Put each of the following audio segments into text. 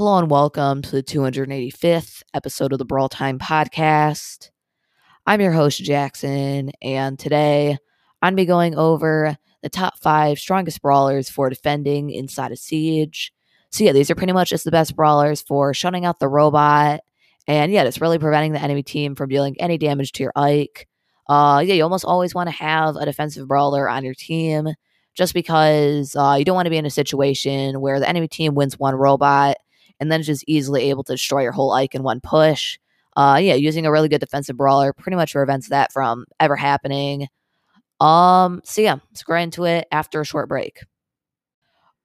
Hello and welcome to the 285th episode of the Brawl Time Podcast. I'm your host, Jackson, and today I'm going to be going over the top five strongest brawlers for defending inside a siege. So, yeah, these are pretty much just the best brawlers for shutting out the robot, and yeah, it's really preventing the enemy team from dealing any damage to your Ike. Uh, yeah, you almost always want to have a defensive brawler on your team just because uh, you don't want to be in a situation where the enemy team wins one robot and then just easily able to destroy your whole Ike in one push. Uh, yeah, using a really good defensive brawler pretty much prevents that from ever happening. Um, so yeah, let's go into it after a short break.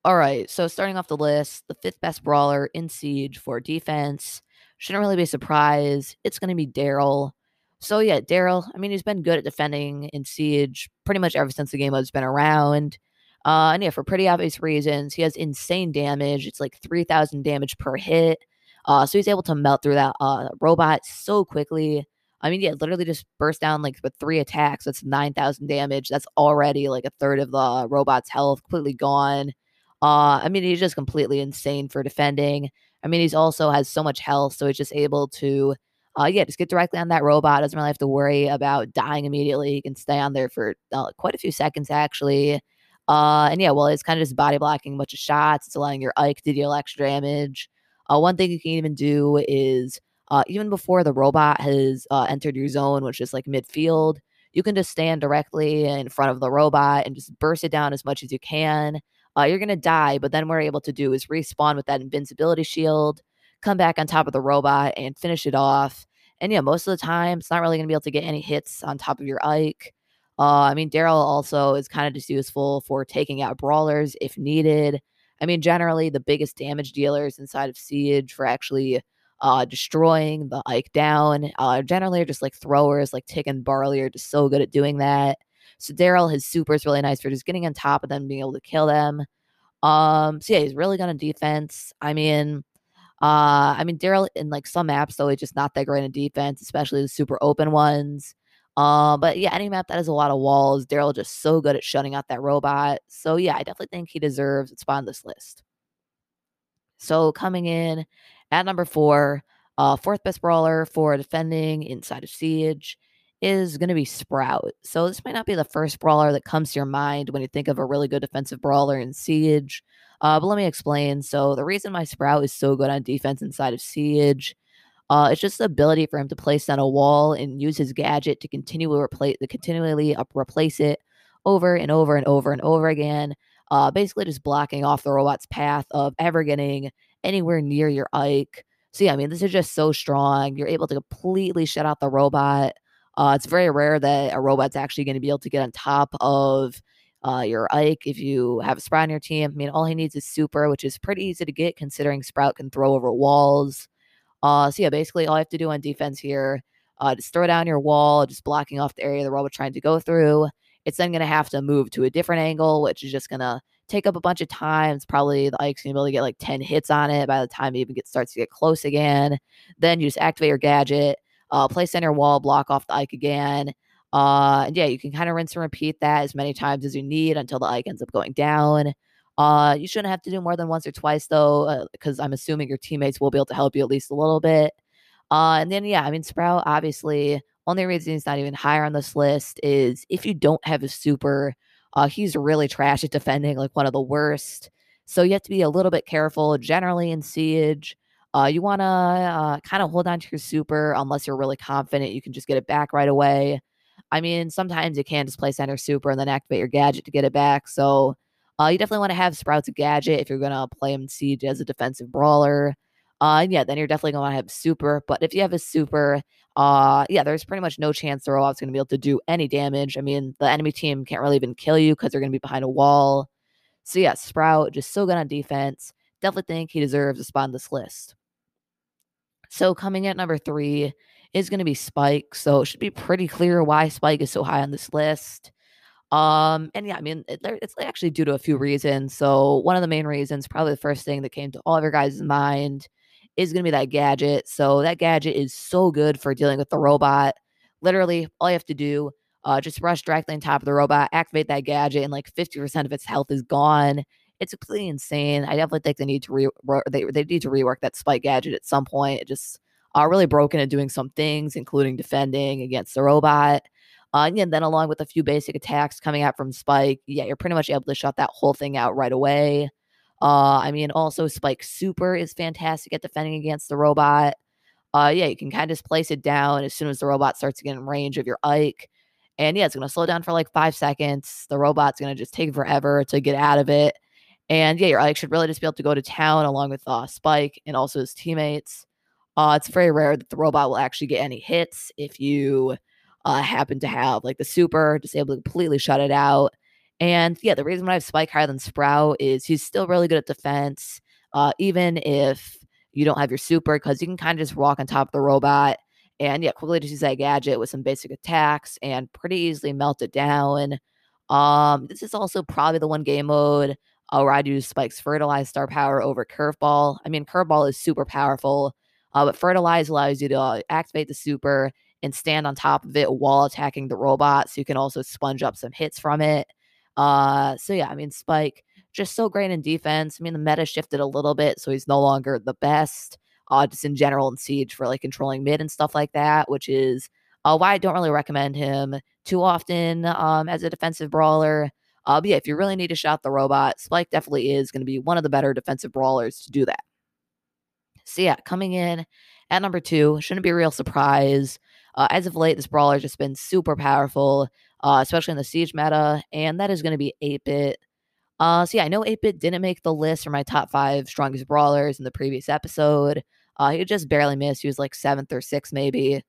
All right, so starting off the list, the fifth best brawler in Siege for defense. Shouldn't really be a surprise. It's going to be Darryl. So yeah, Darryl, I mean, he's been good at defending in Siege pretty much ever since the game has been around. Uh, and yeah, for pretty obvious reasons, he has insane damage. It's like 3,000 damage per hit. Uh, so he's able to melt through that uh, robot so quickly. I mean, yeah, literally just burst down like with three attacks. That's 9,000 damage. That's already like a third of the robot's health completely gone. Uh, I mean, he's just completely insane for defending. I mean, he's also has so much health, so he's just able to, uh, yeah, just get directly on that robot. Doesn't really have to worry about dying immediately. He can stay on there for uh, quite a few seconds, actually. Uh, and yeah, well, it's kind of just body blocking a bunch of shots. It's allowing your Ike to deal extra damage. Uh, one thing you can even do is uh, even before the robot has uh, entered your zone, which is like midfield, you can just stand directly in front of the robot and just burst it down as much as you can. Uh, you're going to die, but then what we're able to do is respawn with that invincibility shield, come back on top of the robot, and finish it off. And yeah, most of the time, it's not really going to be able to get any hits on top of your Ike. Uh, I mean, Darryl also is kind of just useful for taking out brawlers if needed. I mean, generally, the biggest damage dealers inside of Siege for actually uh, destroying the Ike down uh, generally are just like throwers, like Tick and Barley are just so good at doing that. So Darryl, his super is really nice for just getting on top of them, being able to kill them. Um, so yeah, he's really good on defense. I mean, uh, I mean, Darryl in like some maps though, he's just not that great in defense, especially the super open ones. Uh, but yeah, any map that has a lot of walls, Darryl just so good at shutting out that robot. So yeah, I definitely think he deserves a spot on this list. So coming in at number four, uh, fourth best brawler for defending inside of Siege is going to be Sprout. So this might not be the first brawler that comes to your mind when you think of a really good defensive brawler in Siege. Uh, but let me explain. So the reason my Sprout is so good on defense inside of Siege uh, it's just the ability for him to place on a wall and use his gadget to continually replace, to continually up, replace it over and over and over and over again. Uh, basically, just blocking off the robot's path of ever getting anywhere near your Ike. So yeah, I mean, this is just so strong. You're able to completely shut out the robot. Uh, it's very rare that a robot's actually going to be able to get on top of uh, your Ike if you have a Sprout on your team. I mean, all he needs is super, which is pretty easy to get considering Sprout can throw over walls. Uh, so yeah, basically all I have to do on defense here, uh, just throw down your wall, just blocking off the area the robot's trying to go through. It's then going to have to move to a different angle, which is just going to take up a bunch of time. It's probably the Ike's going to be able to get like 10 hits on it by the time it even gets starts to get close again. Then you just activate your gadget, uh, place on your wall, block off the Ike again. Uh, and yeah, you can kind of rinse and repeat that as many times as you need until the Ike ends up going down. Uh, you shouldn't have to do more than once or twice though, because uh, I'm assuming your teammates will be able to help you at least a little bit. Uh, and then yeah, I mean Sprout obviously only reason he's not even higher on this list is if you don't have a super, uh, he's really trash at defending, like one of the worst. So you have to be a little bit careful. Generally in Siege, uh, you want to uh, kind of hold on to your super unless you're really confident you can just get it back right away. I mean, sometimes you can just play center super and then activate your gadget to get it back. So uh, you definitely want to have Sprouts gadget if you're going to play him Siege as a defensive brawler. Uh, and yeah, then you're definitely going to want to have super. But if you have a super, uh, yeah, there's pretty much no chance the robot's going to be able to do any damage. I mean, the enemy team can't really even kill you because they're going to be behind a wall. So yeah, Sprout just so good on defense. Definitely think he deserves a spot on this list. So coming at number three is going to be Spike. So it should be pretty clear why Spike is so high on this list. Um, and yeah, I mean, it, it's actually due to a few reasons. So one of the main reasons, probably the first thing that came to all of your guys' mind, is going to be that gadget. So that gadget is so good for dealing with the robot. Literally, all you have to do, uh, just rush directly on top of the robot, activate that gadget, and like 50% of its health is gone. it's completely insane. I definitely think they need to re they they need to rework that spike gadget at some point. It just uh, really broken at doing some things, including defending against the robot. Uh, and then along with a few basic attacks coming out from Spike, yeah, you're pretty much able to shut that whole thing out right away. Uh, I mean, also Spike Super is fantastic at defending against the robot. Uh, yeah, you can kind of just place it down as soon as the robot starts to get in range of your Ike. And yeah, it's going to slow down for like five seconds. The robot's going to just take forever to get out of it. And yeah, your Ike should really just be able to go to town along with uh, Spike and also his teammates. Uh, it's very rare that the robot will actually get any hits if you uh, happen to have like the super, just able to completely shut it out. And yeah, the reason why I have Spike higher than Sprout is he's still really good at defense, uh, even if you don't have your super, because you can kind of just walk on top of the robot and yeah, quickly just use that gadget with some basic attacks and pretty easily melt it down. Um, this is also probably the one game mode uh, where I'd use Spike's Fertilize Star Power over Curveball. I mean, Curveball is super powerful, uh, but Fertilize allows you to uh, activate the super and stand on top of it while attacking the robot. So you can also sponge up some hits from it. Uh, so yeah, I mean, Spike just so great in defense. I mean, the meta shifted a little bit, so he's no longer the best, uh, just in general in Siege for like controlling mid and stuff like that, which is uh, why I don't really recommend him too often um, as a defensive brawler. Uh, but yeah, if you really need to shot the robot, Spike definitely is going to be one of the better defensive brawlers to do that. So yeah, coming in at number two shouldn't be a real surprise. Uh, as of late, this brawler just been super powerful, uh, especially in the siege meta, and that is going to be 8-bit. Uh, so yeah, I know 8-bit didn't make the list for my top five strongest brawlers in the previous episode. Uh, he just barely missed. He was like seventh or sixth, maybe.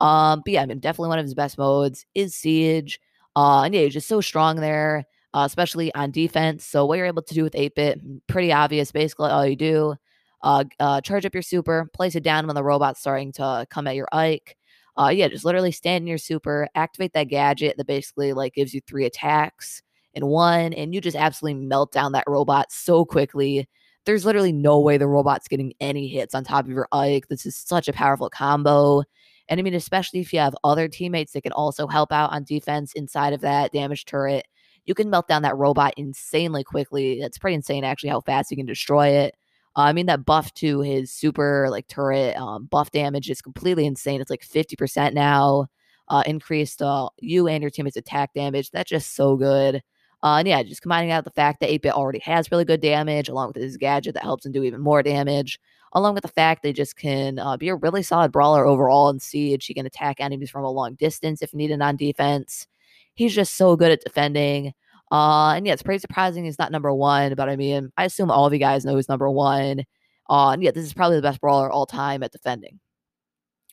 Um, but yeah, I mean, definitely one of his best modes is Siege. Uh, and yeah, he's just so strong there, uh, especially on defense. So what you're able to do with 8-bit, pretty obvious. Basically, all you do, uh, uh, charge up your super, place it down when the robot's starting to come at your Ike. Uh, yeah, just literally stand your super, activate that gadget that basically like gives you three attacks in one, and you just absolutely melt down that robot so quickly. There's literally no way the robot's getting any hits on top of your Ike. This is such a powerful combo. And I mean, especially if you have other teammates that can also help out on defense inside of that damage turret, you can melt down that robot insanely quickly. It's pretty insane, actually, how fast you can destroy it. Uh, I mean, that buff to his super like turret um, buff damage is completely insane. It's like 50% now. Uh, increased uh, you and your teammates' attack damage. That's just so good. Uh, and yeah, just combining out the fact that 8-Bit already has really good damage, along with his gadget that helps him do even more damage, along with the fact they just can uh, be a really solid brawler overall in Siege. He can attack enemies from a long distance if needed on defense. He's just so good at defending. Uh, and yeah, it's pretty surprising he's not number one, but I mean, I assume all of you guys know he's number one. Uh, and yeah, this is probably the best brawler all time at defending.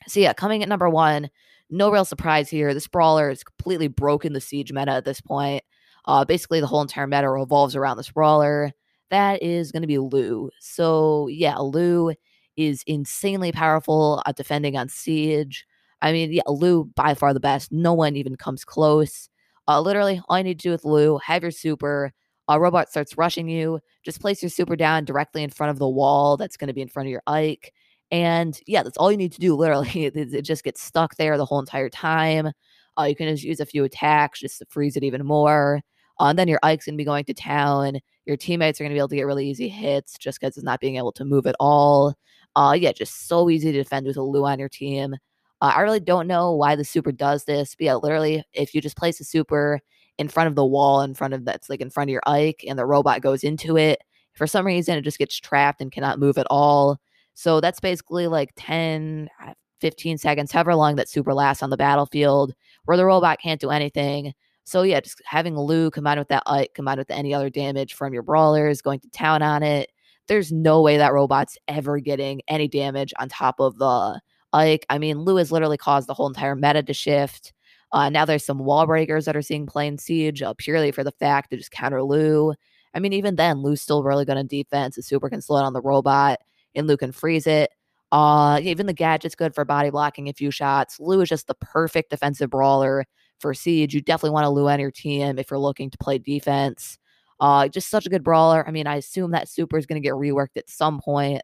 So yeah, coming at number one, no real surprise here. This brawler has completely broken the siege meta at this point. Uh, basically, the whole entire meta revolves around this brawler. That is going to be Lou. So yeah, Lou is insanely powerful at defending on siege. I mean, yeah, Lou by far the best. No one even comes close. Uh, literally, all you need to do with Lou, have your super. A robot starts rushing you. Just place your super down directly in front of the wall that's going to be in front of your Ike. And yeah, that's all you need to do. Literally, it, just gets stuck there the whole entire time. Uh, you can just use a few attacks just to freeze it even more. Uh, and then your Ike's going to be going to town. Your teammates are going to be able to get really easy hits just because it's not being able to move at all. Uh, yeah, just so easy to defend with a Lou on your team. Uh, I really don't know why the super does this, but yeah, literally, if you just place a super in front of the wall, in front of that's like in front of your Ike, and the robot goes into it, for some reason it just gets trapped and cannot move at all. So that's basically like 10, uh, 15 seconds, however long that super lasts on the battlefield, where the robot can't do anything. So yeah, just having Lou combined with that Ike, combined with any other damage from your brawlers, going to town on it. There's no way that robot's ever getting any damage on top of the like, I mean, Lou has literally caused the whole entire meta to shift. Uh, now there's some wall breakers that are seeing plain siege uh, purely for the fact to just counter Lou. I mean, even then, Lou's still really good on defense. The super can slow down the robot, and Lou can freeze it. Uh, even the gadget's good for body blocking a few shots. Lou is just the perfect defensive brawler for Siege. You definitely want a Lou on your team if you're looking to play defense. Uh, just such a good brawler. I mean, I assume that super is going to get reworked at some point.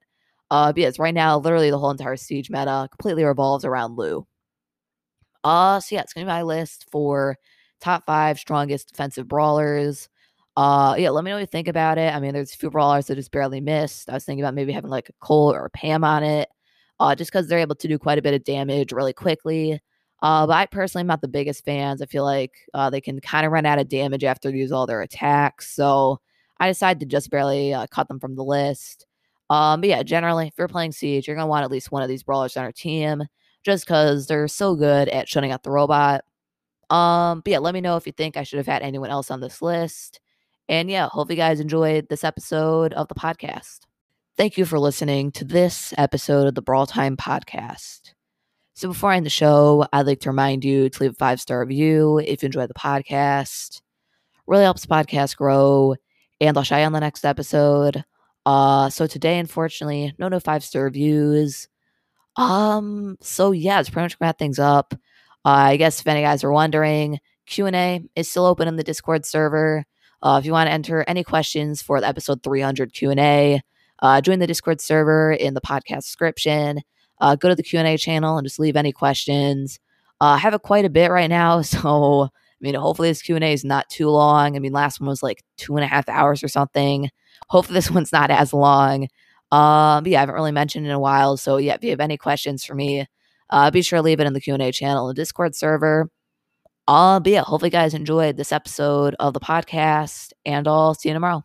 Uh, because right now, literally the whole entire siege meta completely revolves around Lou. Uh, so yeah, it's gonna be my list for top five strongest defensive brawlers. Uh, yeah, let me know what you think about it. I mean, there's a few brawlers that just barely missed. I was thinking about maybe having like a Colt or a Pam on it, uh, just because they're able to do quite a bit of damage really quickly. Uh, but I personally am not the biggest fans. I feel like uh, they can kind of run out of damage after they use all their attacks. So I decided to just barely uh, cut them from the list. Um, but yeah, generally, if you're playing Siege, you're to want at least one of these brawlers on our team just because they're so good at shutting out the robot. Um, but yeah, let me know if you think I should have had anyone else on this list. And yeah, hope you guys enjoyed this episode of the podcast. Thank you for listening to this episode of the Brawl Time podcast. So before I end the show, I'd like to remind you to leave a five star review if you enjoy the podcast. Really helps the podcast grow, and I'll show you on the next episode. Uh, so today, unfortunately, no no five star reviews. Um, so yeah, it's pretty much gonna wrap things up. Uh, I guess if any guys are wondering, Q and A is still open in the Discord server. Uh, if you want to enter any questions for the episode 300 Q and A, uh, join the Discord server in the podcast description uh, go to the Q&A channel and just leave any questions. Uh, I have it quite a bit right now, so I mean, hopefully this Q&A is not too long. I mean, last one was like two and a half hours or something. Hopefully this one's not as long. Um, yeah, I haven't really mentioned in a while, so yeah, if you have any questions for me, uh, be sure to leave it in the Q&A channel, the Discord server. Uh, but yeah, hopefully you guys enjoyed this episode of the podcast, and I'll see you tomorrow.